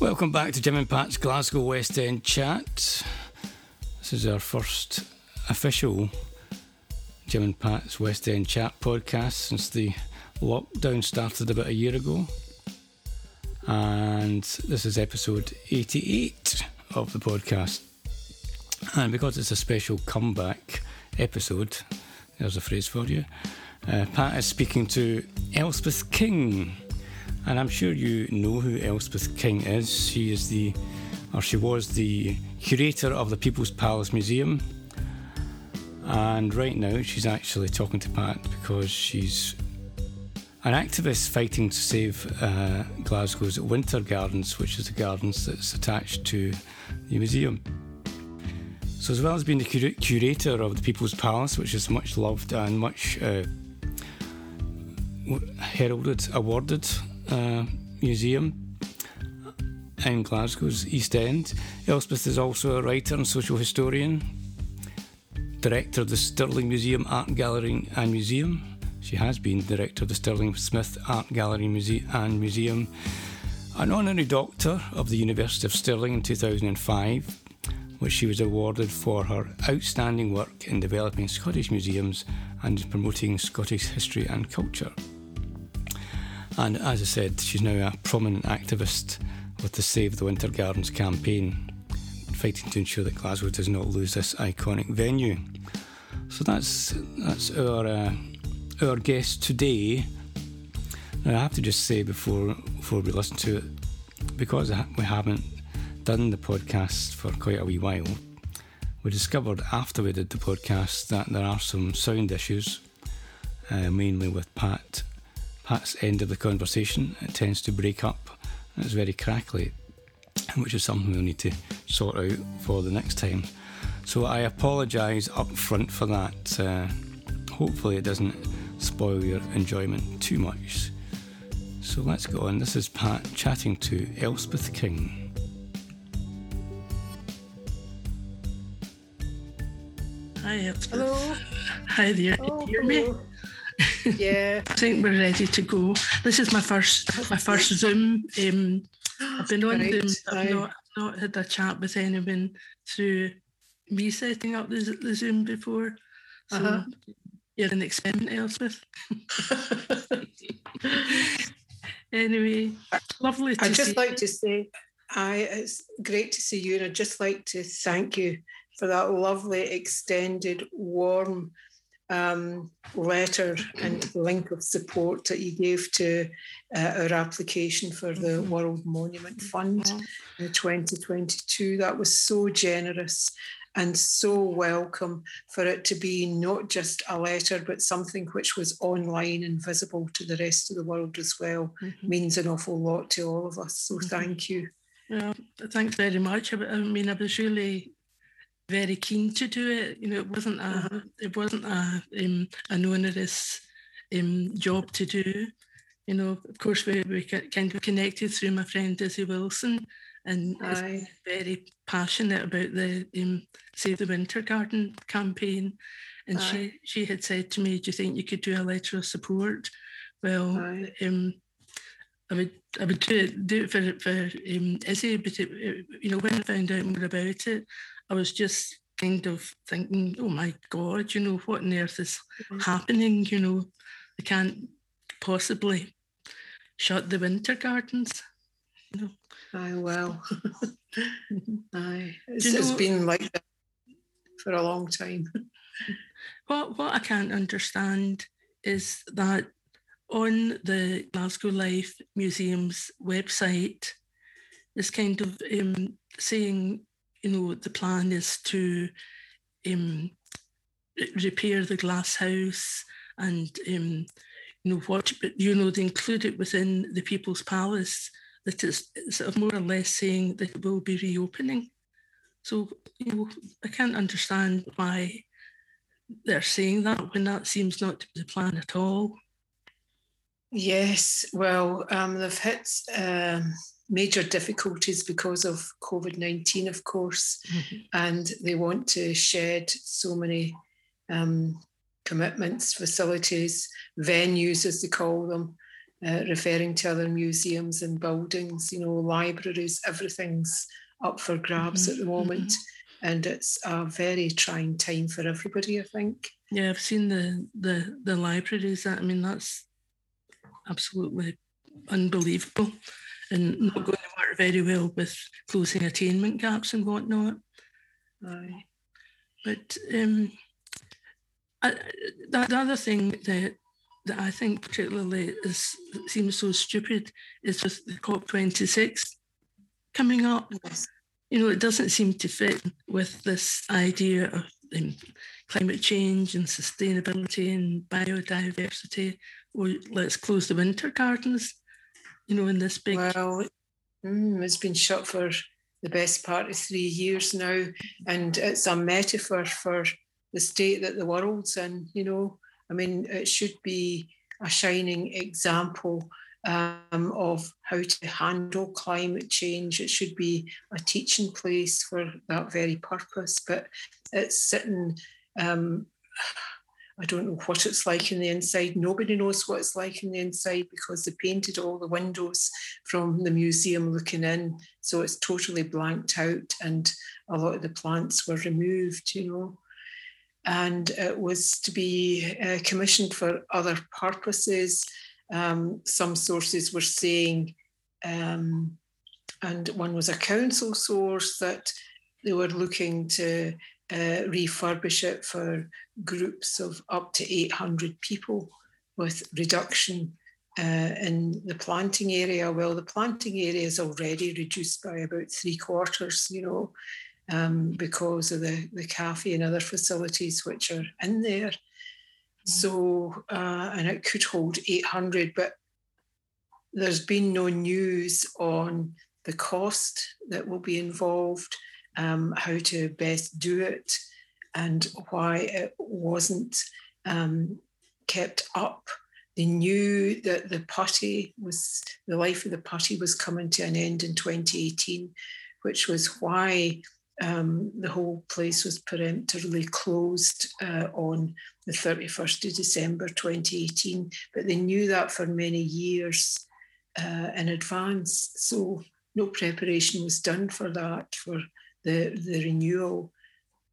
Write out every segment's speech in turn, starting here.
Welcome back to Jim and Pat's Glasgow West End chat. This is our first official Jim and Pat's West End chat podcast since the lockdown started about a year ago. And this is episode 88 of the podcast. And because it's a special comeback episode, there's a phrase for you. Uh, Pat is speaking to Elspeth King. And I'm sure you know who Elspeth King is. She is the, or she was the curator of the People's Palace Museum. And right now she's actually talking to Pat because she's an activist fighting to save uh, Glasgow's Winter Gardens, which is the gardens that's attached to the museum. So, as well as being the cur- curator of the People's Palace, which is much loved and much uh, heralded, awarded uh, museum in Glasgow's East End. Elspeth is also a writer and social historian, director of the Stirling Museum Art Gallery and Museum. She has been director of the Stirling Smith Art Gallery and Museum, an honorary doctor of the University of Stirling in 2005, which she was awarded for her outstanding work in developing Scottish museums and promoting Scottish history and culture. And as I said, she's now a prominent activist with the Save the Winter Gardens campaign, fighting to ensure that Glasgow does not lose this iconic venue. So that's that's our uh, our guest today. Now I have to just say before before we listen to it, because we haven't done the podcast for quite a wee while, we discovered after we did the podcast that there are some sound issues, uh, mainly with Pat Pat's end of the conversation. It tends to break up. It's very crackly, which is something we'll need to sort out for the next time. So I apologise up front for that. Uh, hopefully, it doesn't spoil your enjoyment too much. So let's go on. This is Pat chatting to Elspeth King. Hi, Elspeth. Hello. Hi there. Oh, Can you hear me? Yeah. I think we're ready to go. This is my first my first Zoom. Um, I've been on Right, Zoom. I've not, not had a chat with anyone through me setting up the, the Zoom before. So Uh-huh. you're an experiment, Elspeth. anyway, lovely to I'd just like to say, I it's great to see you, and I'd just like to thank you for that lovely, extended, warm um, letter and link of support that you gave to uh, our application for the World Monument Fund in 2022. That was so generous and so welcome for it to be not just a letter, but something which was online and visible to the rest of the world as well. Mhm. Means an awful lot to all of us. So Mhm. thank you. Well, thanks very much. I, I mean, I was really very keen to do it. You know, it wasn't a Uh-huh. it wasn't a um, an onerous um, job to do. You know, of course, we we ki- kind of connected through my friend Izzy Wilson, and is very passionate about the um, Save the Winter Garden campaign. And Aye. she she had said to me, "Do you think you could do a letter of support?" Well, um, I would I would do it do it for for um, Izzy, but it, it- you know when I found out more about it, I was just kind of thinking, oh my God, you know what on earth is Mhm. happening? You know, they can't possibly shut the winter gardens. Aye, well. Aye. It's, you it's know- been like that for a long time. What what I can't understand is that on the Glasgow Life Museum's website is kind of um, saying, you know, the plan is to um, repair the glass house and um, you know what you know they include it within the People's Palace that is sort of more or less saying that it will be reopening. So you know I can't understand why they're saying that when that seems not to be the plan at all. Yes, well, um, they've hit um, major difficulties because of COVID 19, of course, and they want to shed so many um, commitments, facilities, venues, as they call them, uh, referring to other museums and buildings, you know, libraries, everything's up for grabs mm-hmm. at the mm-hmm. moment. Mm-hmm. And it's a very trying time for everybody, I think. Yeah, I've seen the the the libraries. I mean, that's absolutely unbelievable, and not going to work very well with closing attainment gaps and whatnot. Aye. But um, I, the, the other thing that that I think particularly is seems so stupid is with the COP26 coming up. Yes. You know, it doesn't seem to fit with this idea of um, climate change and sustainability and biodiversity. Or let's close the winter gardens. You know, in this big. Well, mm, it's been shut for the best part of three years now, and it's a metaphor for the state that the world's in. You know, I mean, it should be a shining example um, of how to handle climate change. It should be a teaching place for that very purpose, but it's sitting. Um, I don't know what it's like in the inside. Nobody knows what it's like in the inside because they painted all the windows from the museum looking in. So it's totally blanked out and a lot of the plants were removed, you know and it was to be uh, commissioned for other purposes. Um, some sources were saying, um, and one was a council source, that they were looking to uh, refurbish it for groups of up to 800 people with reduction uh, in the planting area. Well, the planting area is already reduced by about three quarters, you know, um, because of the, the cafe and other facilities which are in there. So, uh, and it could hold 800, but there's been no news on the cost that will be involved, um, how to best do it, and why it wasn't um, kept up. They knew that the party was, the life of the party was coming to an end in 2018, which was why um, the whole place was peremptorily closed uh, on the 31st of December 2018, but they knew that for many years uh, in advance. So no preparation was done for that, for the, the renewal.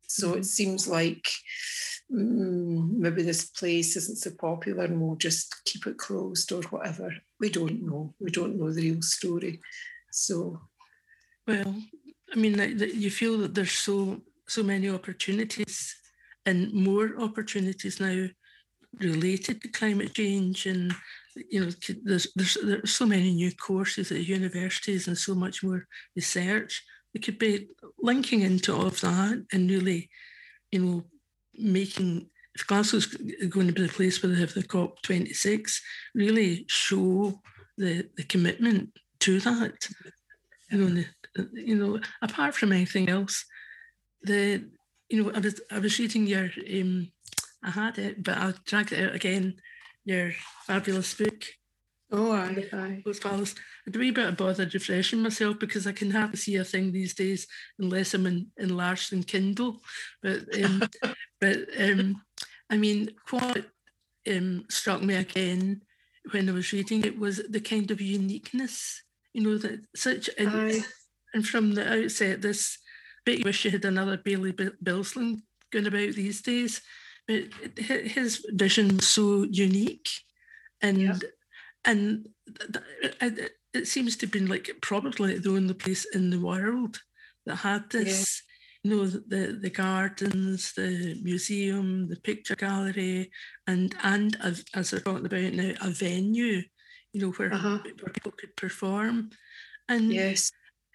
So mm-hmm. it seems like mm, maybe this place isn't so popular and we'll just keep it closed or whatever. We don't know. We don't know the real story. So. Well, I mean, you feel that there's so so many opportunities and more opportunities now related to climate change and you know there's, there's there's so many new courses at universities and so much more research we could be linking into all of that and really you know making if Glasgow's going to be the place where they have the COP 26 really show the the commitment to that you know you know, apart from anything else, the you know, I was I was reading your um, I had it, but I'll drag it out again. Your fabulous book. Oh, aye, aye. Those pals. I do a bit of bother refreshing myself because I can hardly see a thing these days unless I'm in, enlarged in Kindle. But um, but um, I mean, what um, struck me again when I was reading it was the kind of uniqueness. You know that such. Aye and from the outset, this bit you wish you had another Bailie Bilsland going about these days. But his vision was so unique, and. And it seems to have been like probably the only place in the world that had this. Yeah. You know the the gardens, the museum, the picture gallery, and and as, as they're talking about now, a venue. You know where uh-huh. where people could perform, and yes,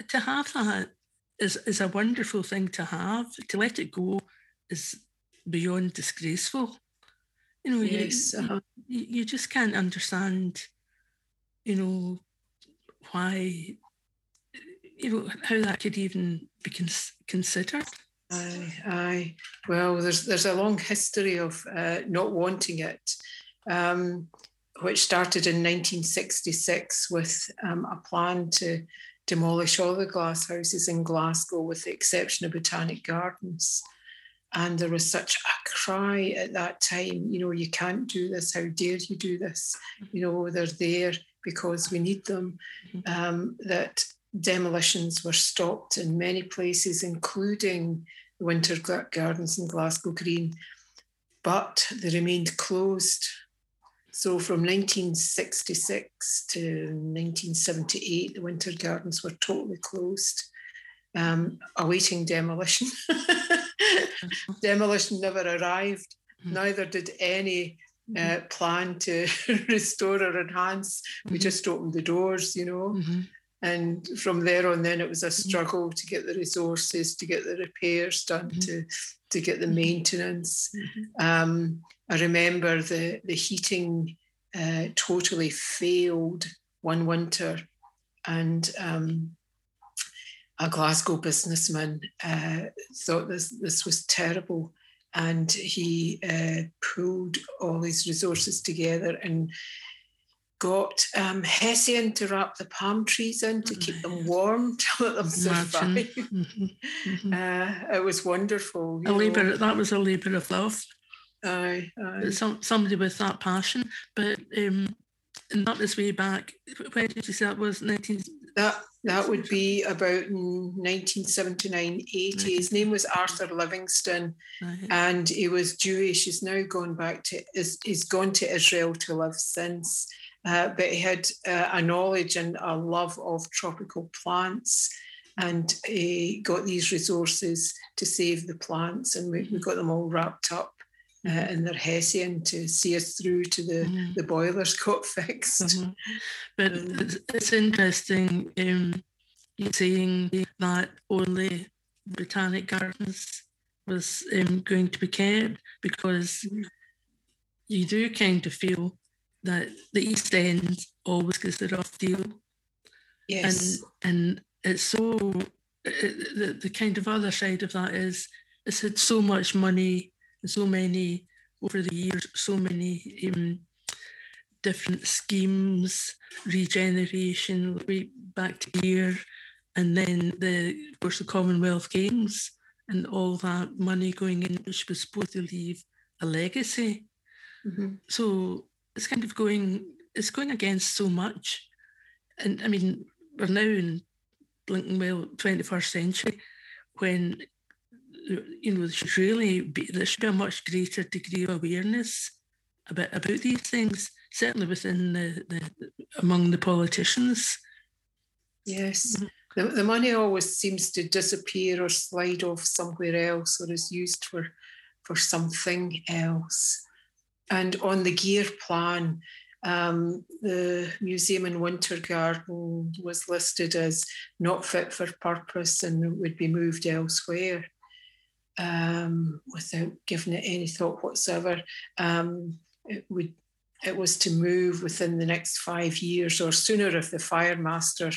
to have that is, is a wonderful thing to have. To let it go is beyond disgraceful. You know, yes, you, uh-huh. you, you just can't understand, you know, why, you know, how that could even be cons- considered. Aye, aye. Well, there's there's a long history of uh, not wanting it, um, which started in 1966 with um, a plan to demolish all the glass houses in Glasgow with the exception of Botanic Gardens. And there was such a cry at that time, you know, you can't do this. How dare you do this? You know, they're there because we need them. Mm-hmm. Um, that demolitions were stopped in many places, including the Winter Gardens in Glasgow Green, but they remained closed. So from 1966 to 1978, the Winter Gardens were totally closed, um, awaiting demolition. demolition never arrived. Mm-hmm. Neither did any uh, mm-hmm. plan to restore or enhance. We mm-hmm. just opened the doors, you know. Mm-hmm. And from there on, then it was a struggle to get the resources, to get the repairs done, to to get the maintenance. Um, I remember the the heating uh, totally failed one winter, and um, a Glasgow businessman uh, thought this this was terrible, and he uh, pulled all his resources together and got um, Hessian to wrap the palm trees in to keep them warm to let them survive. Mm-hmm. Mm-hmm. Uh, it was wonderful. A labour that was a labour of love. Aye, aye. Some, somebody with that passion, but um, and that was way back. When did you say that was? Nineteen. That that would be about 1979, 80. His name was Arthur Livingston, and he was Jewish. He's now gone back to. He's gone to Israel to live since. Uh, but he had uh, a knowledge and a love of tropical plants and he got these resources to save the plants and we, we got them all wrapped up uh, in their hessian to see us through to the, mm-hmm. the boilers got fixed. Mm-hmm. But um, it's, it's, interesting um, saying that only botanic gardens was um, going to be kept because mm-hmm. you do kind of feel that the East End always gets the rough deal. Yes. And, and it's so, it, the, the kind of other side of that is it's had so much money and so many, over the years, so many um, different schemes, regeneration, way back to here, and then the, of course, the Commonwealth Games and all that money going in, which was supposed to leave a legacy. Mm-hmm. So it's kind of going it's going against so much. And I mean, we're now in Blinkenwell 21st century when you know there should really be there should be a much greater degree of awareness about about these things, certainly within the, the among the politicians. Yes. Mm-hmm. The, the money always seems to disappear or slide off somewhere else or is used for for something else. And on the gear plan, um, the museum in Winter Garden was listed as not fit for purpose and would be moved elsewhere um, without giving it any thought whatsoever. Um, it would it was to move within the next five years or sooner if the fire master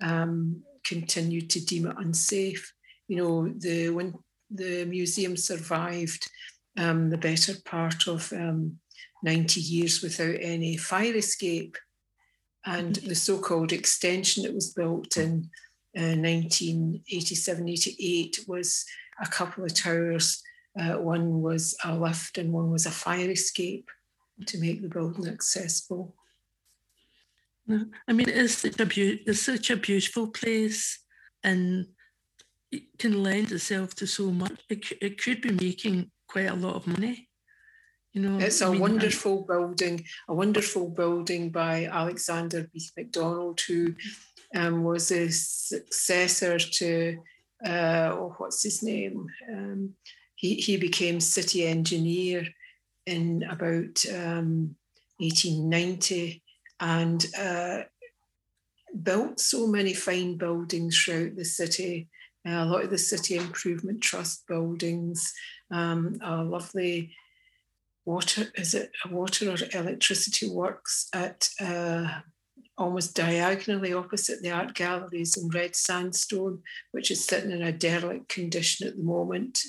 um, continued to deem it unsafe. You know, the when the museum survived um, the better part of um, 90 years without any fire escape. And mm-hmm. the so called extension that was built in uh, 1987 88 was a couple of towers. Uh, one was a lift and one was a fire escape to make the building accessible. I mean, it's such a, be- it's such a beautiful place and it can lend itself to so much. It, it could be making quite a lot of money. You know, it's a I mean, wonderful I, building, a wonderful building by Alexander B. MacDonald, who um, was a successor to uh, oh, what's his name? Um, he he became city engineer in about um, 1890 and uh, built so many fine buildings throughout the city. Uh, a lot of the City Improvement Trust buildings, um, a lovely water, is it a water or electricity works at uh, almost diagonally opposite the art galleries in red sandstone, which is sitting in a derelict condition at the moment.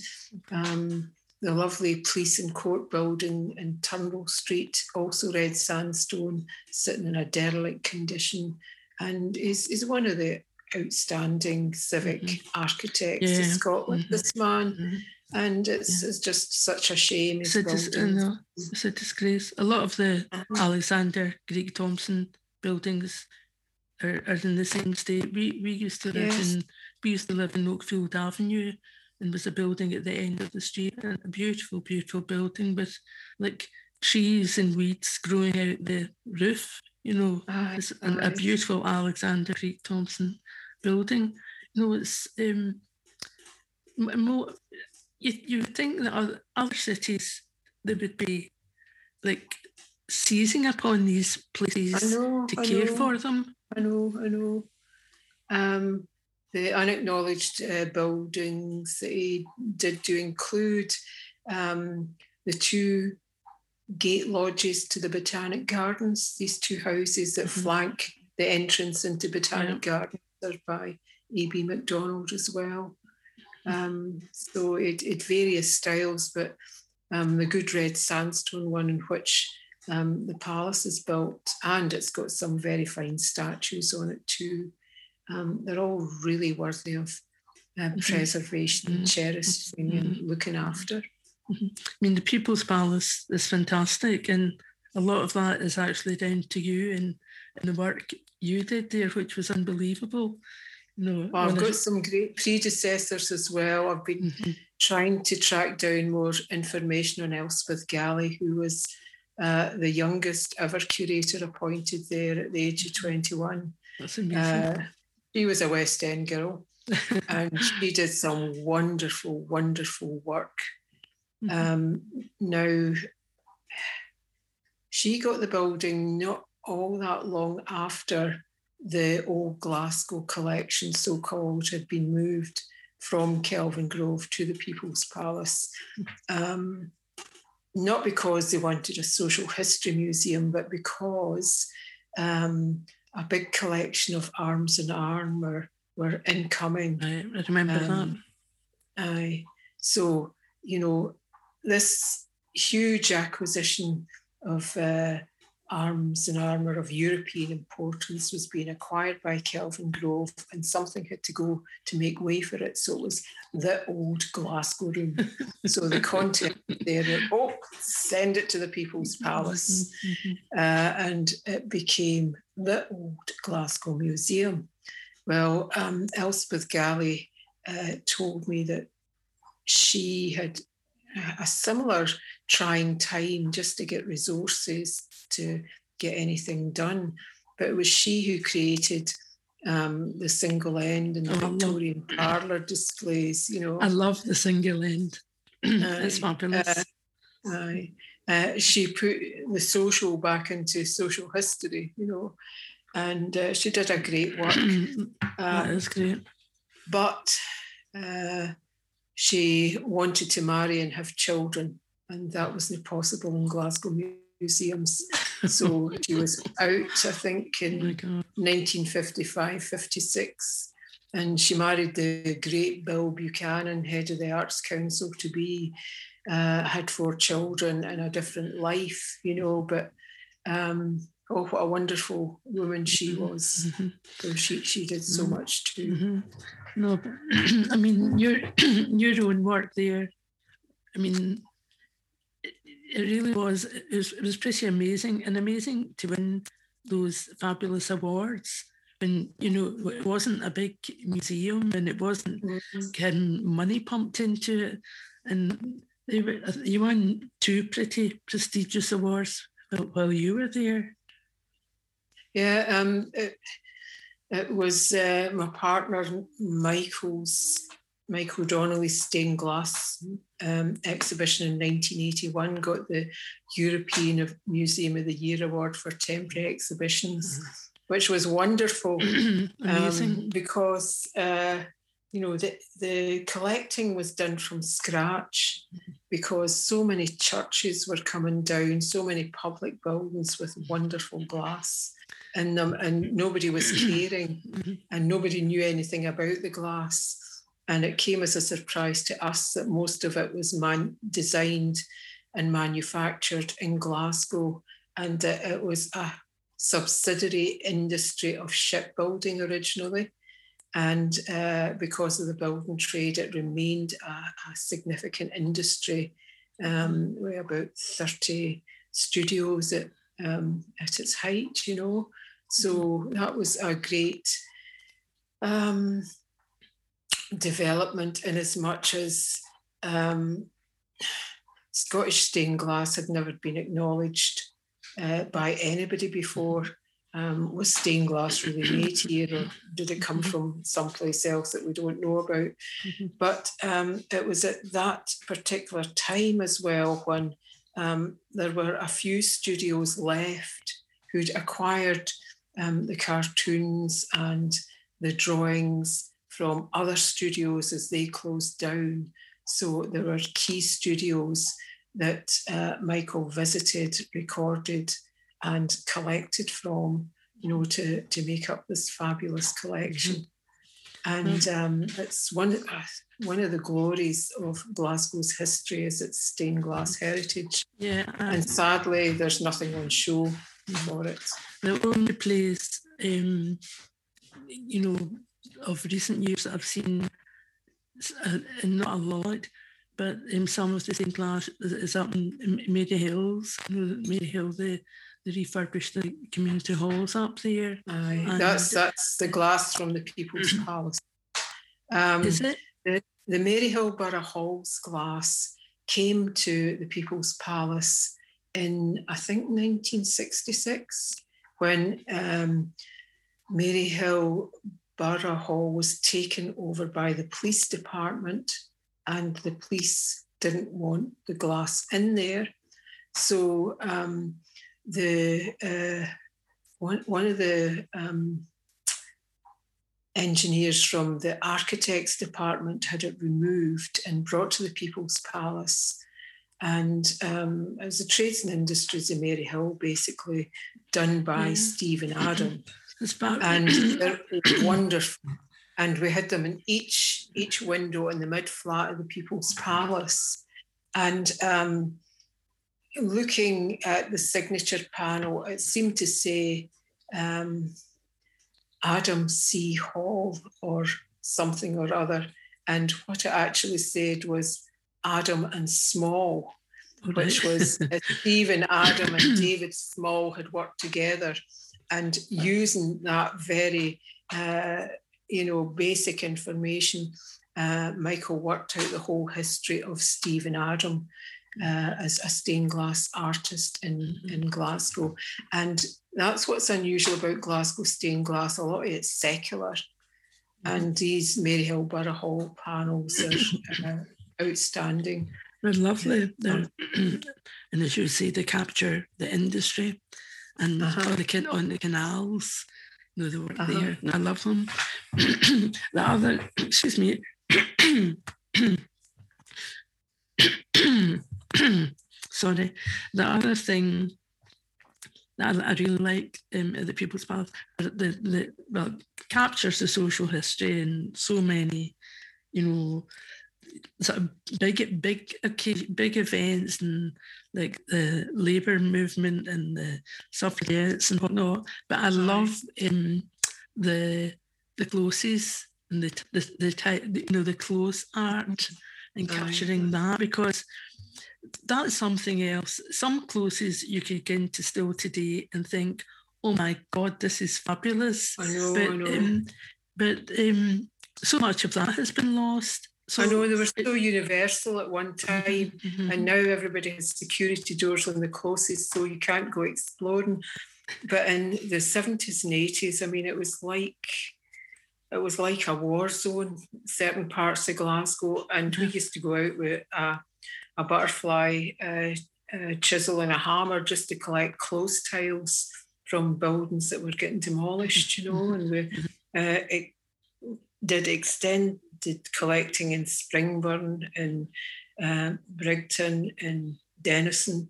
Um, the lovely police and court building in Turnbull Street, also red sandstone, sitting in a derelict condition, and is, is one of the outstanding civic mm-hmm. architects yeah. of Scotland. Mm-hmm. This man, mm-hmm. and it's, yeah. it's just such a shame. It's a, dis- it's a disgrace. A lot of the uh-huh. Alexander Greek Thomson buildings are, are in the same state. We we used to live yes. in we used to live in Oakfield Avenue, and was a building at the end of the street, a beautiful, beautiful building with like trees and weeds growing out the roof. You know, oh, it's a beautiful Alexander Greek Thomson building. You know, it's um, more you you think that other, other cities they would be like seizing upon these places know, to I care know, for them. I know, I know. Um, the unacknowledged uh, buildings they did do include um, the two gate lodges to the Botanic Gardens, these two houses that mm-hmm. flank the entrance into Botanic yeah. Gardens are by A.B. Macdonald as well. Um, so it, it various styles, but um, the good red sandstone one in which um, the palace is built, and it's got some very fine statues on it too. Um, they're all really worthy of uh, mm-hmm. preservation, mm-hmm. cherishing, and mm-hmm. looking after. Mm-hmm. I mean, the People's Palace is fantastic, and a lot of that is actually down to you and, and the work you did there, which was unbelievable. No, well, I've got some great predecessors as well. I've been mm-hmm. trying to track down more information on Elspeth Galley, who was uh, the youngest ever curator appointed there at the age of 21. That's amazing. Uh, she was a West End girl and she did some wonderful, wonderful work. Mm-hmm. Um, now, she got the building not all that long after the old Glasgow collection, so called, had been moved from Kelvingrove to the People's Palace. Um, not because they wanted a social history museum, but because um, a big collection of arms and armour were incoming. I remember um, that. Aye. So, you know, this huge acquisition of uh, arms and armour of European importance was being acquired by Kelvingrove, and something had to go to make way for it. So it was the old Glasgow room. so the content there, oh, send it to the People's Palace. Mm-hmm. Uh, and it became the old Glasgow Museum. Well, um, Elspeth Galley uh, told me that she had a similar trying time just to get resources to get anything done. But it was she who created um, the single end and the oh, Victorian parlour displays. You know, I love the single end. it's fabulous. Uh, uh, she put the social back into social history. You know, and uh, she did a great work. that is great. But uh, she wanted to marry and have children, and that wasn't possible in Glasgow museums. So she was out, I think, in oh 1955, 56. And she married the great Bill Buchanan, head of the Arts Council, to be, uh, had four children and a different life, you know. But um, oh, what a wonderful woman she mm-hmm. was. Mm-hmm. So she, she did so mm-hmm. much too. Mm-hmm. No, but I mean, your, your own work there, I mean, it really was it, was it was pretty amazing and amazing to win those fabulous awards and you know it wasn't a big museum and it wasn't mm-hmm. getting money pumped into it and they were you won two pretty prestigious awards while you were there yeah um it, it was uh, my partner michael's Michael Donnelly's stained glass um, exhibition in 1981 got the European Museum of the Year award for temporary exhibitions, mm-hmm. which was wonderful um, because uh, you know the, the collecting was done from scratch because so many churches were coming down, so many public buildings with wonderful glass. And, um, and nobody was caring mm-hmm. and nobody knew anything about the glass. And it came as a surprise to us that most of it was man- designed and manufactured in Glasgow, and that it was a subsidiary industry of shipbuilding originally. And uh, because of the building trade, it remained a, a significant industry um, with about 30 studios at, um, at its height, you know. So that was a great um, development in as much as um, Scottish stained glass had never been acknowledged uh, by anybody before. Um, was stained glass really made here, or did it come from someplace else that we don't know about? Mm-hmm. But um, it was at that particular time as well when um, there were a few studios left who'd acquired um, the cartoons and the drawings from other studios as they closed down. So there were key studios that uh, Michael visited, recorded, and collected from, you know, to, to make up this fabulous collection. Mm-hmm. And um, it's one, uh, one of the glories of Glasgow's history is its stained glass heritage. Yeah. and sadly, there's nothing on show for it. The only place, um, you know, of recent years that I've seen, uh, not a lot, but in some of the same glass is up in, in Hills. You know, Maryhill, the they refurbished the community halls up there. Aye, that's that's the glass from the People's Palace. Um, is it? The, the Maryhill Borough Hall's glass came to the People's Palace in I think 1966 when um, Maryhill Borough Hall was taken over by the police department and the police didn't want the glass in there. So um, the uh, one, one of the um, engineers from the architects department had it removed and brought to the People's Palace. And um, it was the Trades and Industries in Maryhill, basically done by yeah. Stephen Adam. and they're wonderful. And we had them in each each window in the mid flat of the People's Palace. And um, looking at the signature panel, it seemed to say um, Adam C. Hall or something or other. And what it actually said was Adam and Small, which was Stephen Adam and David Small had worked together. And using that very, uh, you know, basic information, uh, Michael worked out the whole history of Stephen Adam uh, as a stained glass artist in, mm-hmm. in Glasgow. And that's what's unusual about Glasgow stained glass. A lot of it's secular. Mm-hmm. And these Maryhill Borough Hall panels are uh, outstanding. They're lovely. They're, and as you say, they capture the industry and uh-huh. on, the, on the canals. You know, they were uh-huh. there. And I love them. the other, excuse me, sorry. The other thing that I really like um, at the People's Palace, the, the well, captures the social history and so many, you know, sort of big, big, big events and like the labour movement and the suffragettes and whatnot. But I love um, the the clothes and the the, the, the you know the close art and capturing that because that's something else. Some closes you could get into still today and think, oh my God, this is fabulous. I know, but, I know. Um, but um, so much of that has been lost. So I know they were so universal at one time, mm-hmm. and now everybody has security doors on the closest, so you can't go exploring. But in the 70s and 80s, I mean, it was like it was like a war zone, certain parts of Glasgow, and we used to go out with a a butterfly uh, uh, chisel and a hammer just to collect close tiles from buildings that were getting demolished, you know, and we uh, it did extended collecting in Springburn, in uh, Brigton, in Dennistoun,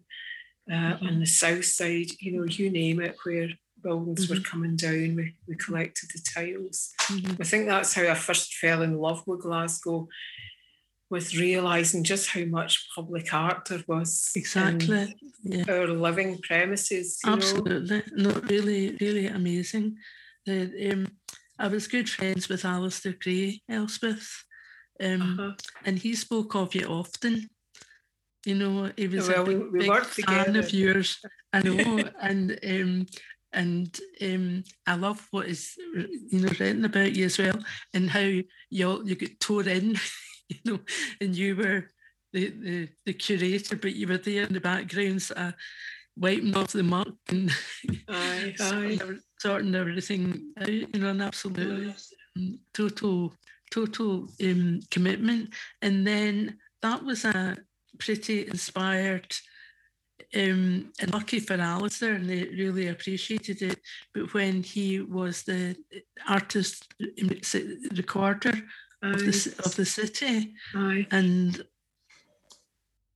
uh, mm-hmm. on the south side, you know, you name it, where buildings mm-hmm. were coming down, we, we collected the tiles. Mm-hmm. I think that's how I first fell in love with Glasgow with realizing just how much public art there was exactly yeah. our living premises absolutely know? no really really amazing the, um, I was good friends with Alasdair Gray, Elspeth, um, uh-huh. and he spoke of you often. You know, he was well, a big, we, we big fan together. of yours. I know, and um, and um, I love what is you know written about you as well, and how you you get tore in, you know, and you were the, the, the curator, but you were there in the background, uh, wiping off the muck and aye, aye. sorting everything out, you know, an absolute um, total total um, commitment. And then that was a pretty inspired um, and lucky for Alasdair, and they really appreciated it. But when he was the artist um, recorder of the, of the city, Aye. and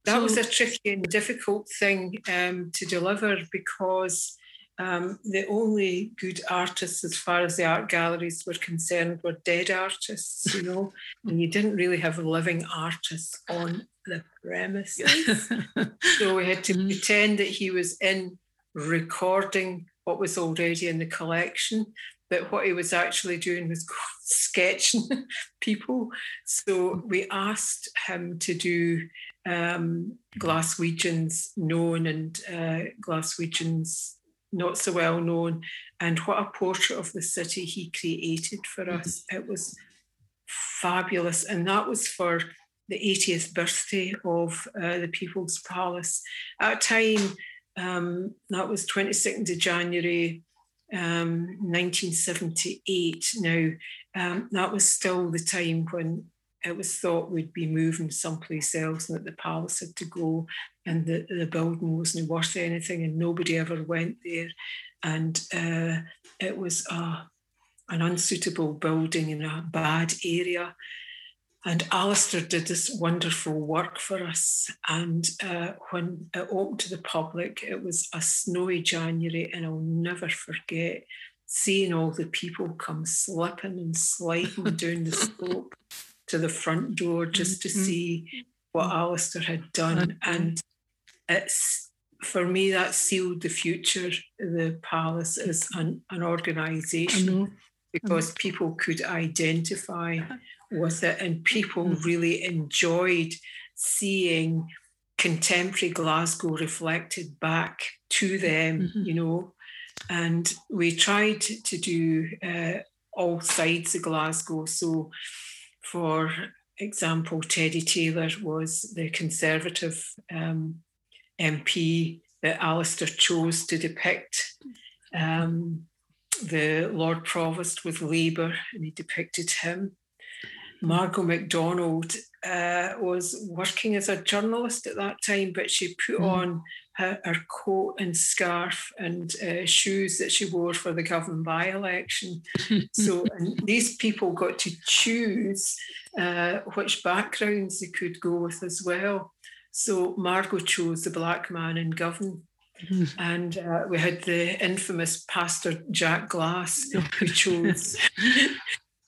that so, was a tricky and difficult thing um, to deliver because um, the only good artists, as far as the art galleries were concerned, were dead artists, you know, and you didn't really have living artists on the premises. so we had to mm. pretend that he was in recording what was already in the collection, but what he was actually doing was sketching people. So we asked him to do um, Glaswegians known and uh, Glaswegians not so well known, and what a portrait of the city he created for mm-hmm. us. It was fabulous, and that was for the 80th birthday of uh, the People's Palace. At a time, um, that was 22nd of January um, 1978. Now, um, that was still the time when it was thought we'd be moving someplace else and that the palace had to go and the, the building wasn't worth anything and nobody ever went there. And uh, it was a, an unsuitable building in a bad area. And Alasdair did this wonderful work for us. And uh, when it opened to the public, it was a snowy January, and I'll never forget seeing all the people come slipping and sliding down the slope to the front door just to mm-hmm. see what Alasdair had done. And it's for me that sealed the future the palace as an, an organization because people could identify with it and people mm. really enjoyed seeing contemporary Glasgow reflected back to them, mm-hmm. you know. And we tried to do uh, all sides of Glasgow. So for example, Teddy Taylor was the Conservative um, MP that Alasdair chose to depict um, the Lord Provost with Labour, and he depicted him. Margo MacDonald uh, was working as a journalist at that time, but she put mm. on her, her, coat and scarf and uh, shoes that she wore for the Govan by election. so these people got to choose uh, which backgrounds they could go with as well. So Margo chose the black man in Govan. And uh, we had the infamous Pastor Jack Glass, who chose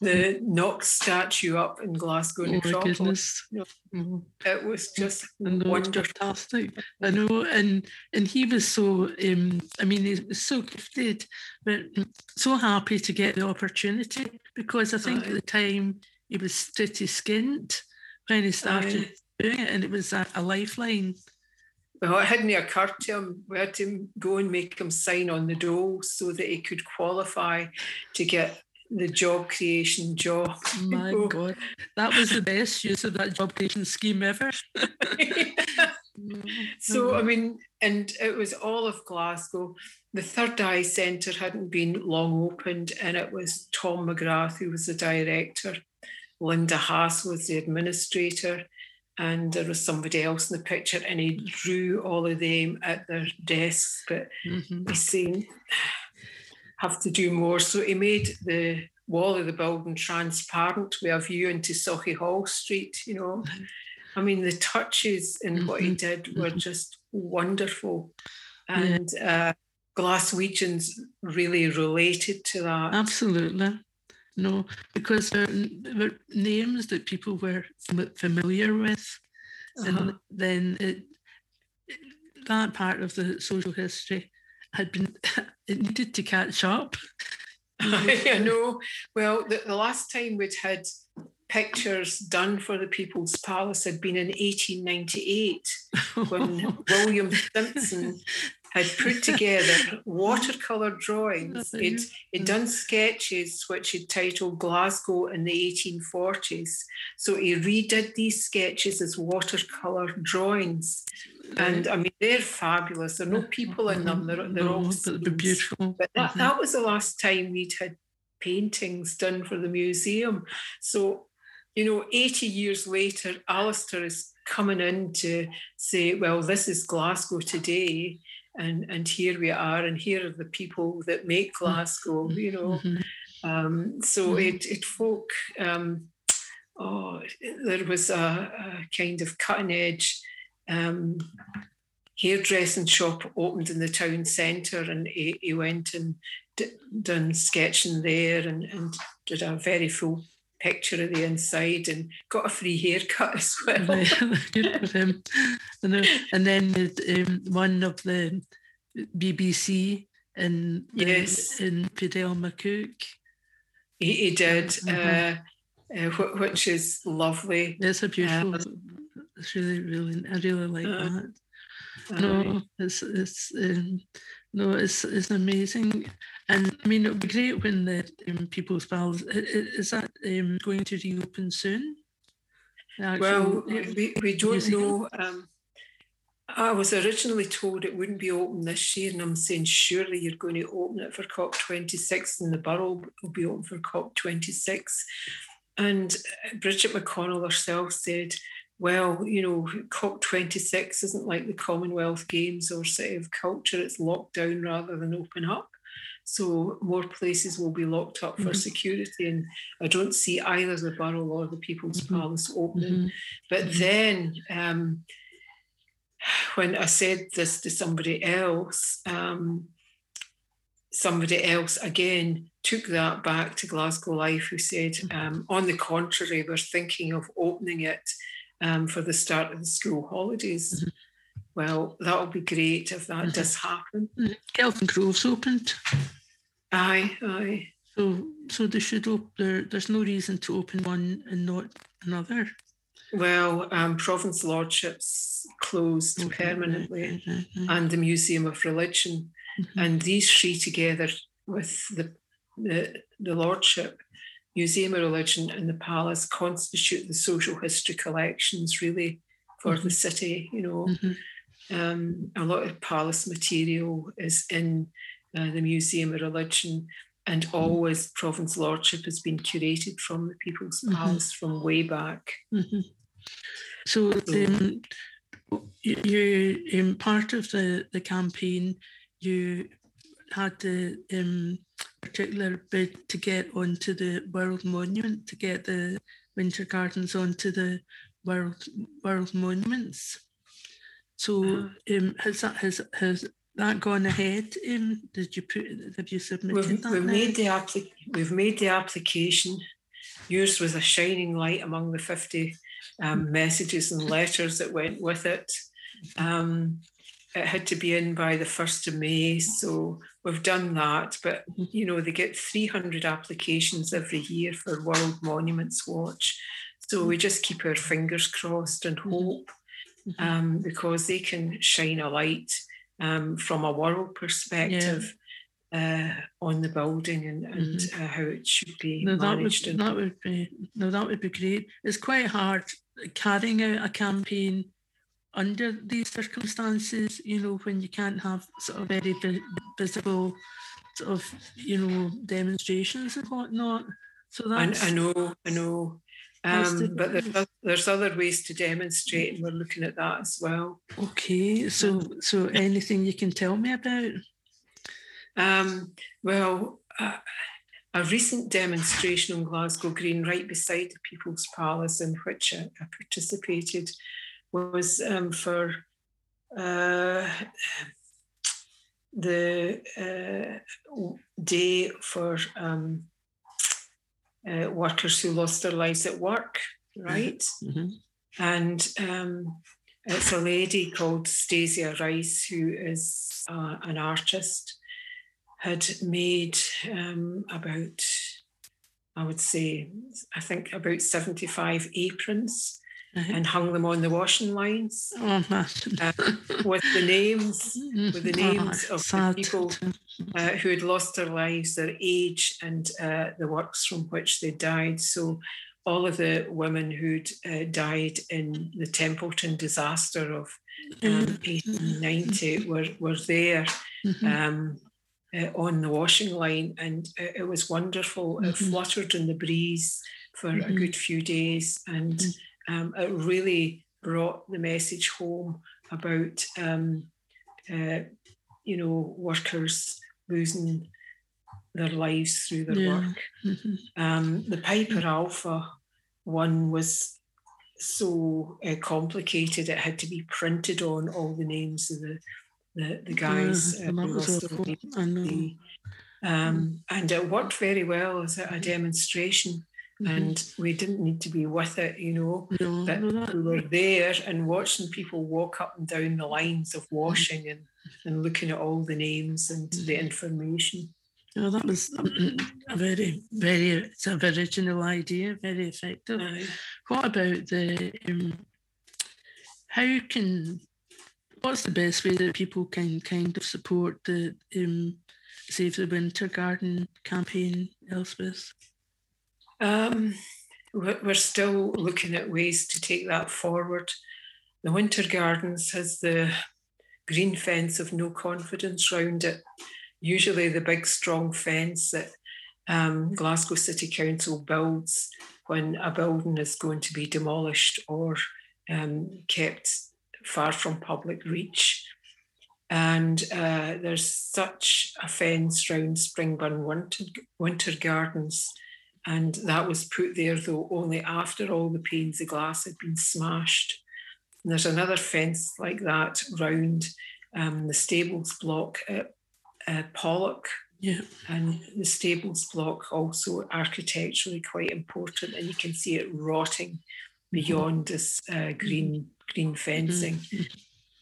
the Knox statue up in Glasgow oh. You know, mm-hmm. It was just wonderful. Fantastic. I know, and and he was so um, I mean, he was so gifted, but so happy to get the opportunity because I think Aye. at the time he was pretty skint when he started Aye. doing it, and it was a, a lifeline. Well, it hadn't occurred to him. We had to go and make him sign on the dole so that he could qualify to get the job creation job. My God, that was the best use of that job creation scheme ever. so, I mean, and it was all of Glasgow. The Third Eye Centre hadn't been long opened, and it was Tom McGrath who was the director. Linda Haas was the administrator, and there was somebody else in the picture, and he drew all of them at their desks. But mm-hmm. he's saying, have to do more. So he made the wall of the building transparent with a view into Sauchiehall Street, you know. I mean, the touches in mm-hmm. what he mm-hmm. did were mm-hmm. just wonderful. And yeah. uh, Glaswegians really related to that. Absolutely. No, because they're, they're names that people were familiar with. Uh-huh. And then it, that part of the social history had been it needed to catch up I know. Well, the, the last time we'd had pictures done for the People's Palace had been in 1898 when William Simpson had put together watercolour drawings. He'd, he'd done sketches which he'd titled Glasgow in the 1840s. So he redid these sketches as watercolour drawings. And I mean, they're fabulous. There are no people in them, they're, they're all beautiful. But that, that was the last time we'd had paintings done for the museum. So, you know, 80 years later, Alasdair is coming in to say, well, this is Glasgow today and and here we are and here are the people that make mm-hmm. glasgow you know mm-hmm. um, so mm-hmm. it it folk um, oh there was a, a, kind of cutting edge um, hairdressing shop opened in the town centre and he, he went and d- done sketching there and, and did a very full picture of the inside and got a free haircut as well. Good for him. And, and then um, one of the BBC in yes. in Fidel McCook. He, he did, mm-hmm. uh, uh, which is lovely. It's a beautiful. Uh, it's really, really. I really like uh, that. No, it's it's um, no, it's it's amazing, and I mean it would be great when the um, People's Palace is that um, going to reopen soon. well, we, we don't know. Um, I was originally told it wouldn't be open this year, and I'm saying surely you're going to open it for COP26, and the Burrell will be open for COP26. And Bridget McConnell herself said well, you know, COP26 isn't like the Commonwealth Games or City of Culture, it's locked down rather than open up. So more places will be locked up for mm-hmm. security. And I don't see either the Burrell or the People's mm-hmm. Palace opening. Mm-hmm. But mm-hmm. then um, when I said this to somebody else, um, somebody else again took that back to Glasgow Life, who said, mm-hmm. um, on the contrary, we're thinking of opening it um, for the start of the school holidays. Mm-hmm. Well, that'll be great if that mm-hmm. does happen. Mm-hmm. Kelvingrove's opened. Aye, aye. So, so they should op- there, There's no reason to open one and not another. Well, um, Provand's Lordship's closed okay, permanently, right, right, right. and the Museum of Religion, mm-hmm. and these three together with the the, the Lordship Museum of Religion and the Palace constitute the social history collections really for mm-hmm. the city. You know, mm-hmm. um, a lot of Palace material is in uh, the Museum of Religion, and mm-hmm. always Provand's Lordship has been curated from the People's mm-hmm. Palace from way back. Mm-hmm. So, um, you, um, part of the, the campaign, you had the um, particular bid to get onto the World Monument, to get the Winter Gardens onto the World World Monuments. So uh-huh. um, has that has has that gone ahead? Um, did you put have you submitted we've, that? We've made the applic- we've made the application. Yours was a shining light among the fifty um, messages and letters that went with it. Um, it had to be in by the 1st of May. So we've done that. But, you know, they get 300 applications every year for World Monuments Watch. So we just keep our fingers crossed and mm-hmm. hope um, because they can shine a light um, from a world perspective. Yeah. Uh, on the building and, and mm-hmm. uh, how it should be no, managed. That would, that would be no, that would be great. It's quite hard carrying out a campaign under these circumstances, you know, when you can't have sort of very visible sort of, you know, demonstrations and whatnot. So that's I, I know, I know. Um, but there's, there's other ways to demonstrate, and we're looking at that as well. Okay, so so anything you can tell me about? Um, well, uh, a recent demonstration on Glasgow Green, right beside the People's Palace, in which I, I participated, was um, for uh, the uh, day for um, uh, workers who lost their lives at work, right? Mm-hmm. And um, it's a lady called Stasia Rice, who is uh, an artist, had made um, about, I would say, I think about 75 aprons uh-huh. and hung them on the washing lines oh, uh, with the names, with the mm-hmm. names oh, of the people uh, who had lost their lives, their age, and uh, the works from which they died. So all of the women who'd uh, died in the Templeton disaster of um, 1890 mm-hmm. were, were there mm-hmm. um, uh, on the washing line, and it, it was wonderful. Mm-hmm. It fluttered in the breeze for mm-hmm. a good few days, and mm-hmm. Um, it really brought the message home about, um, uh, you know, workers losing their lives through their yeah. work. Mm-hmm. Um, the Piper Alpha one was so uh, complicated; it had to be printed on all the names of the the, the guys. Yeah, uh, know. Um, and it worked very well as a, a demonstration. Mm-hmm. And we didn't need to be with it, you know. No, but no, we were there and watching people walk up and down the lines of washing and, and looking at all the names and the mm-hmm. information. Oh, that was a very, very, it's a very original idea, very effective. What about the, um, how can, what's the best way that people can kind of support the um, Save the Winter Garden campaign, Elspeth? Um, we're still looking at ways to take that forward. The Winter Gardens has the green fence of no confidence round it usually the big strong fence that um, Glasgow City Council builds when a building is going to be demolished or um, kept far from public reach. And uh, there's such a fence round Springburn Winter, Winter Gardens. And that was put there, though, only after all the panes of glass had been smashed. And there's another fence like that round um, the stables block at uh, Pollok. Yeah. And the stables block also architecturally quite important, and you can see it rotting beyond this uh, green green fencing. Mm-hmm.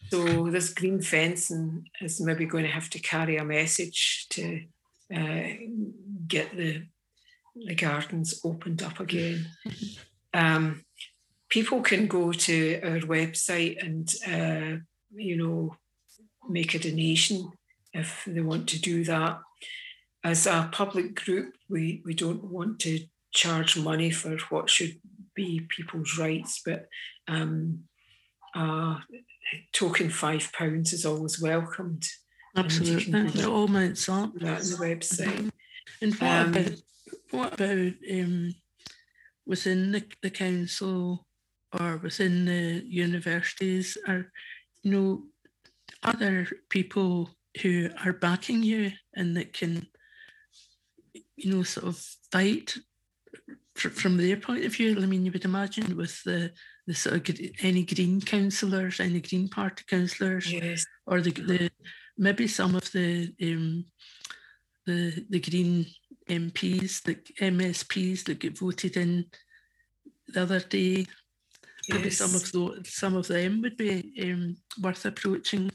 So this green fencing is maybe going to have to carry a message to uh, get the the gardens opened up again. Um, people can go to our website and uh, you know make a donation if they want to do that. As a public group, we, we don't want to charge money for what should be people's rights, but um, uh, token five pounds is always welcomed. Absolutely, all up. That on the website. And what um, about what about um, within the, the council or within the universities? Are you know other people who are backing you and that can, you know, sort of fight from their point of view. I mean, you would imagine with the the sort of any Green councillors, any Green Party councillors, yes. or the, the maybe some of the um, the the Green MPs, the MSPs that get voted in the other day. Yes. Maybe some of the, some of them would be um, worth approaching.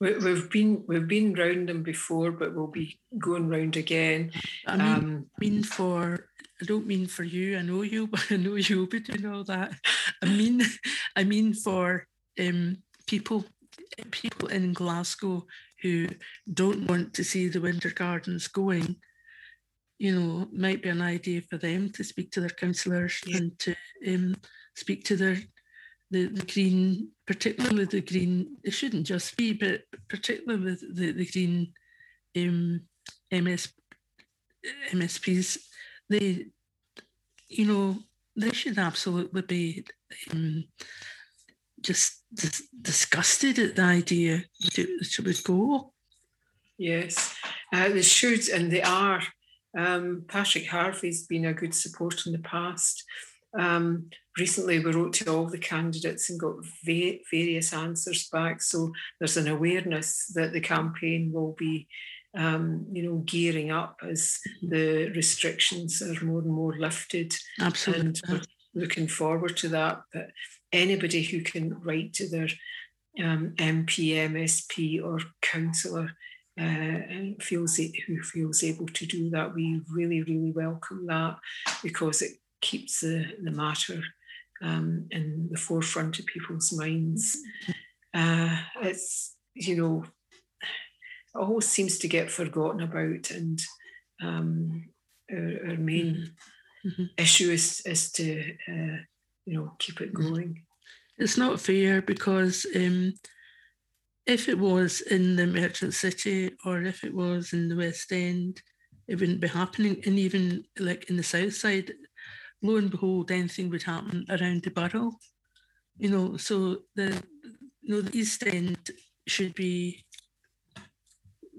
We, have been we've been round them before, but we'll be going round again. I mean, um, mean for I don't mean for you. I know you, but I know you'll be doing all that. I mean, I mean for um, people people in Glasgow who don't want to see the winter gardens going. You know, might be an idea for them to speak to their councillors yeah. and to um, speak to their the, the green, particularly the green, it shouldn't just be, but particularly the, the, the green um, MS, MSPs, they, you know, they should absolutely be um, just dis- disgusted at the idea that it, that it would go. Yes, uh, they should, and they are. Um, Patrick Harvie's been a good support in the past. Um, recently, we wrote to all the candidates and got va- various answers back. So there's an awareness that the campaign will be, um, you know, gearing up as the restrictions are more and more lifted. Absolutely. And we're looking forward to that. But anybody who can write to their um, MP, MSP, or councillor and feels who feels able to do that. We really, really welcome that because it keeps the, the matter um, in the forefront of people's minds. Uh, it's, you know, it always seems to get forgotten about, and um, our, our, main mm-hmm. issue is, is to, uh, you know, keep it mm-hmm. going. It's not fair because um, if it was in the Merchant City or if it was in the West End, it wouldn't be happening. And even like in the South Side, lo and behold, anything would happen around the Burrell. You know, so the you know the East End should be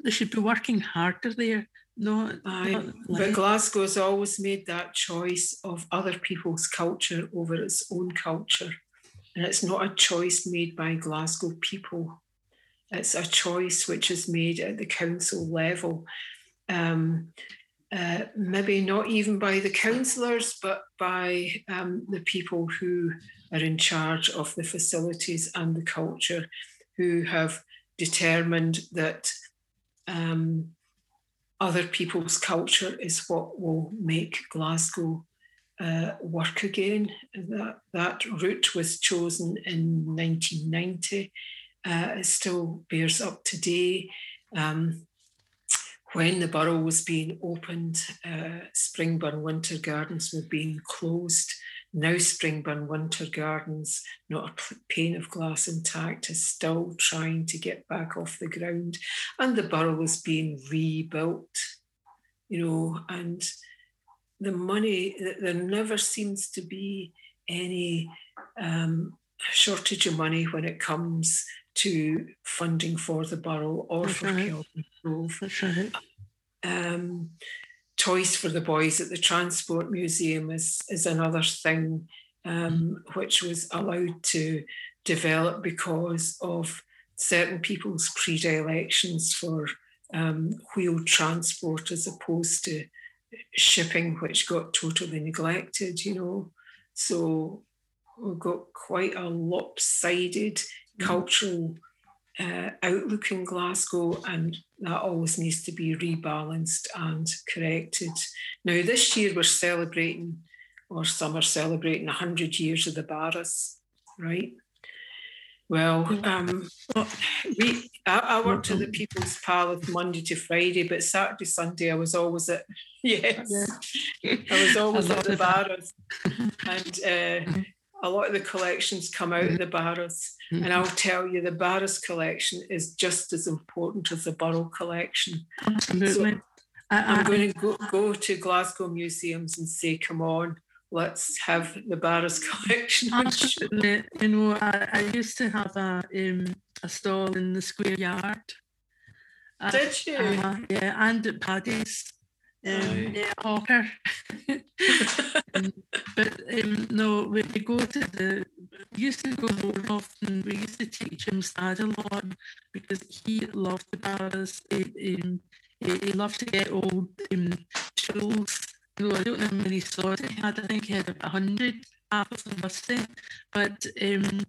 they should be working harder there. Not, Aye, not but Glasgow's always made that choice of other people's culture over its own culture. And it's not a choice made by Glasgow people. It's a choice which is made at the council level. Um, uh, maybe not even by the councillors, but by um, the people who are in charge of the facilities and the culture, who have determined that um, other people's culture is what will make Glasgow uh, work again. That, that route was chosen in 1990. Uh, it still bears up today. Um, when the Burrell was being opened, uh, Springburn Winter Gardens were being closed. Now, Springburn Winter Gardens, not a pane of glass intact, is still trying to get back off the ground. And the Burrell was being rebuilt, you know, and the money, there never seems to be any um, shortage of money when it comes to funding for the Burrell or for right. Kelvin Grove. Right. Um, toys for the boys at the Transport Museum is, is another thing um, which was allowed to develop because of certain people's predilections for um, wheeled transport as opposed to shipping, which got totally neglected, you know. So we've got quite a lopsided mm. cultural uh, outlook in Glasgow, and that always needs to be rebalanced and corrected. Now, this year we're celebrating, or some are celebrating, 100 years of the Barras, right? Well, um, we I, I worked at the People's Palace Monday to Friday, but Saturday, Sunday I was always at yes, I was always at the Barras, and uh, a lot of the collections come out of the Barras. Mm-hmm. And I'll tell you, the Barras collection is just as important as the Burrell collection. Absolutely. So I, am going to go, go to Glasgow museums and say, come on, let's have the Barras collection. Absolutely. You know, I, I used to have a um, a stall in the square yard. Did you? Uh, yeah, and at Paddy's. Um, yeah, hawker. um, but um, no, we go to the, we used to go more often. We used to teach him sad a lot because he loved the Barras. He, um, he, he loved to get old um, tools no, I don't know how many swords he had. I think he had about 100, half of them rusty. But um,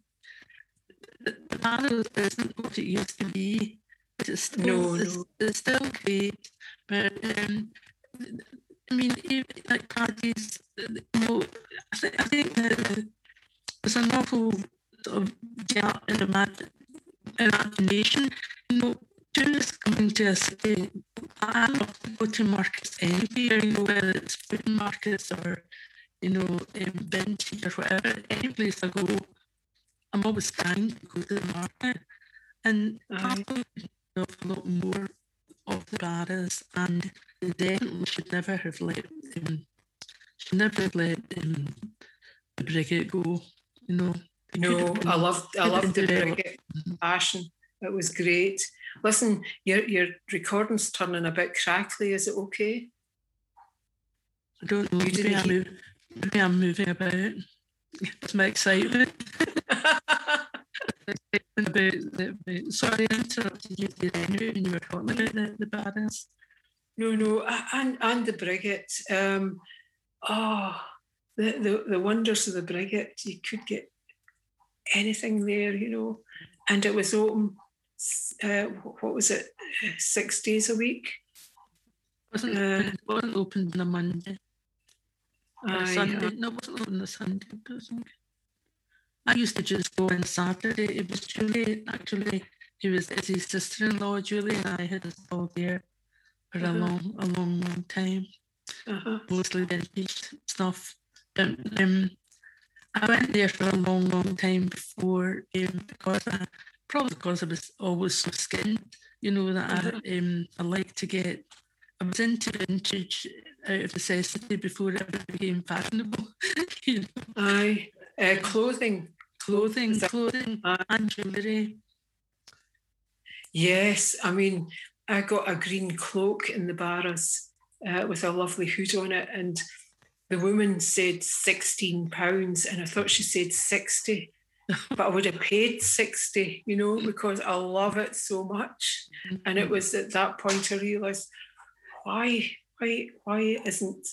the, the isn't what it used to be. It's still, no, it's, no. it's still great. But um, I mean, even, like parties, you know, I, th- I think that there's an awful sort of gap in imagination. You know, tourists coming to a city, I love to go to markets anywhere, you know, whether it's food markets or, you know, um, vintage or whatever, any place I go, I'm always trying to go to the market. And I know a lot more of the Barras and they definitely should never have let um, should never have let um, the Briggait go, you know. No, I love I love the Briggait passion. It was great. Listen, your your recording's turning a bit crackly. Is it okay? I don't know. Maybe I'm, move, maybe I'm moving about. It's my excitement. about the, sorry, I interrupted you when you were talking about the, the. No, no, and and the Briggait. Um, oh, the, the the wonders of the Briggait. You could get anything there, you know, and it was open uh, what was it, six days a week. Wasn't uh, it wasn't open on a Monday. Sunday. No, it wasn't open on a Sunday. I used to just go on Saturday. It was Julie, actually, it was his sister-in-law, Julie, and I had us all there for uh-huh. a long, a long, long time. Uh-huh. Mostly vintage stuff. Um, I went there for a long, long time before um, because I, probably because I was always so skinned, you know, that uh-huh. I um I like to get I was into vintage out of necessity before it became fashionable. you know? Aye. Uh, clothing. Clothing, clothing and jewellery. Yes, I mean, I got a green cloak in the Barras uh, with a lovely hood on it, and the woman said sixteen pounds, and I thought she said sixty, but I would have paid sixty, you know, because I love it so much. And it was at that point I realised why, why, why isn't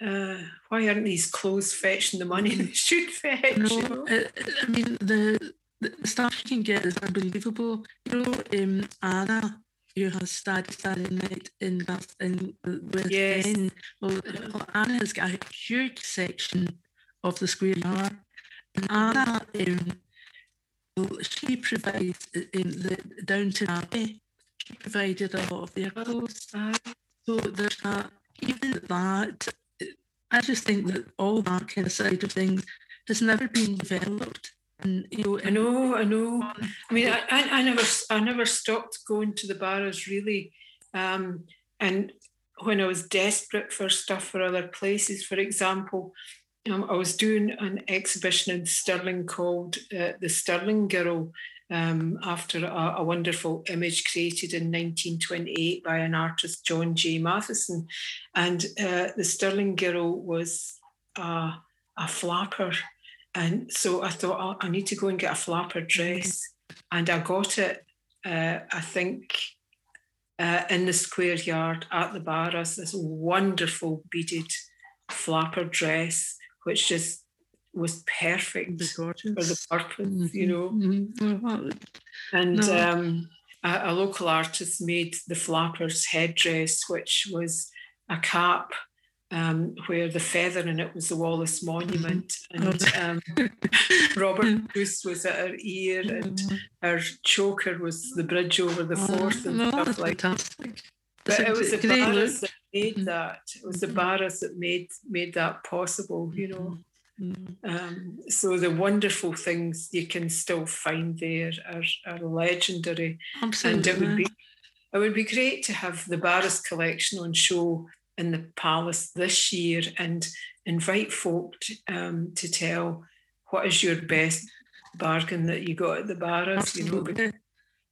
uh, why aren't these clothes fetching the money they should fetch? No, you know? I mean the the stuff you can get is unbelievable. You know, um, Anna, who has started Saturday night in that in with yes. Ben. Well, well, Anna has got a huge section of the square yard. And Anna, um, well, she provides in the Downton Abbey. She provided a lot of their clothes. So there's that. Even that, I just think that all that kind of side of things has never been developed and you know, I know, I know. I mean, I, I, I never, I never stopped going to the Barras really, um, and when I was desperate for stuff for other places, for example, um, I was doing an exhibition in Stirling called uh, the Stirling Girl. Um, after a, a, wonderful image created in 1928 by an artist, John J. Matheson. And uh, the Stirling Girl was a, a flapper and so I thought, oh, I need to go and get a flapper dress. And I got it, uh, I think, uh, in the square yard at the Barras, this wonderful beaded flapper dress, which just was perfect for the purpose, mm-hmm. you know. Mm-hmm. And no. um, a, a, local artist made the flapper's headdress, which was a cap um, where the feather in it was the Wallace Monument, mm-hmm. and um, Robert Bruce was at her ear, and mm-hmm. her choker was the bridge over the oh, Forth and no, stuff like fantastic. But it was the Barras that made mm-hmm. that. It was the Barras that made made that possible, you know. Mm-hmm. Um, so the wonderful things you can still find there are, are legendary, Absolutely. and it would be it would be great to have the Barras collection on show in the palace this year and invite folk to, um, to tell what is your best bargain that you got at the Barras, you know,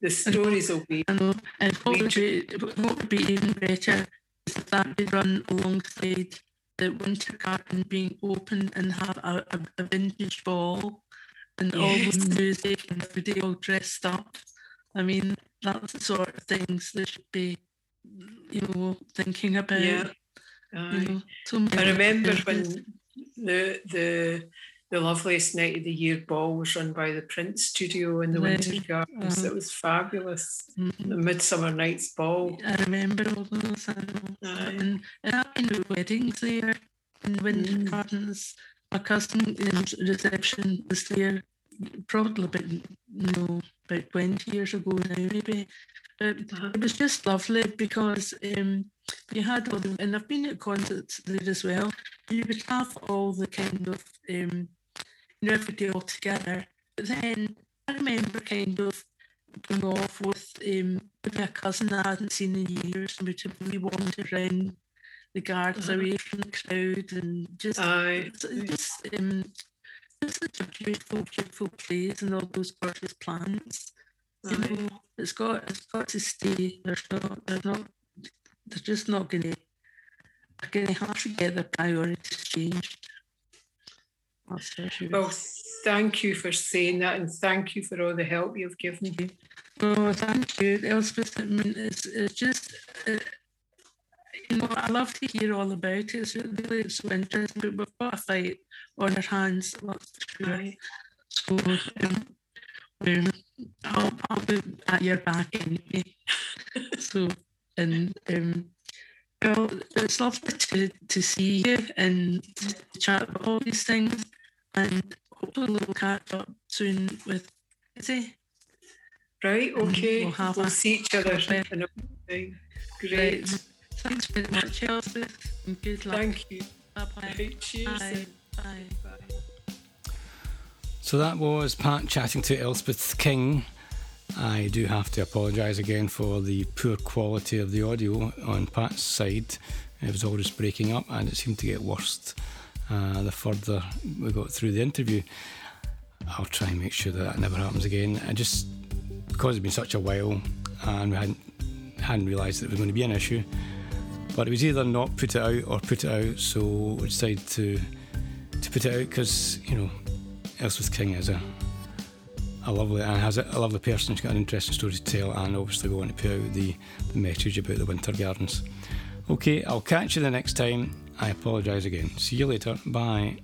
the stories will be. I know. And what would, be, what would be even better is if that be run alongside the winter garden being open and have a, a, a vintage ball and yes. all the music and everybody all dressed up. I mean, that's the sort of things that should be you know, thinking about. Yeah. You know, I remember when the the the loveliest night of the year ball was run by the Print Studio in the right. Winter Gardens. Uh-huh. It was fabulous. Mm-hmm. The Midsummer Night's Ball. I remember all those. And, and I've been to weddings there in Winter mm. Gardens. My cousin in reception was there probably about, you know, about 20 years ago now, maybe. But uh-huh. it was just lovely because um, you had all the, and I've been at concerts there as well, you would have all the kind of, um, you know, everybody all together. But then I remember kind of going off with um, a cousin I hadn't seen in years, and we'd really wander around the gardens uh-huh. away from the crowd and just, Aye. just um, just such a beautiful, beautiful place and all those gorgeous plants. You know, it's got it's got to stay. There's not there's not they're just not gonna gonna have to get their priorities changed. Well, thank you for saying that and thank you for all the help you've given me. Oh, thank you, Elspeth. I mean, it's, it's just, uh, you know, I love to hear all about it. It's really it's so interesting, but we've got a fight on our hands, that's true. So, um, I'll, I'll be at your back anyway. so, and um, well, it's lovely to, to see you and to chat about all these things. And hopefully, we'll catch up soon with Izzy. Right, okay. We'll, have we'll see each other in a Great. Great. Thanks very much, Elspeth. And good luck. Thank you. Bye bye. cheers. Bye. Bye. Bye. So that was Pat chatting to Elspeth King. I do have to apologise again for the poor quality of the audio on Pat's side. It was always breaking up and it seemed to get worse uh, the further we got through the interview. I'll try and make sure that that never happens again. I just, because it's been such a while and we hadn't, hadn't realised that it was going to be an issue, but it was either not put it out or put it out, so we decided to to put it out because, you know, Elspeth King is a a lovely and has a, a lovely person. She's got an interesting story to tell, and obviously we want to put out the, the message about the winter gardens. Okay, I'll catch you the next time. I apologise again. See you later. Bye.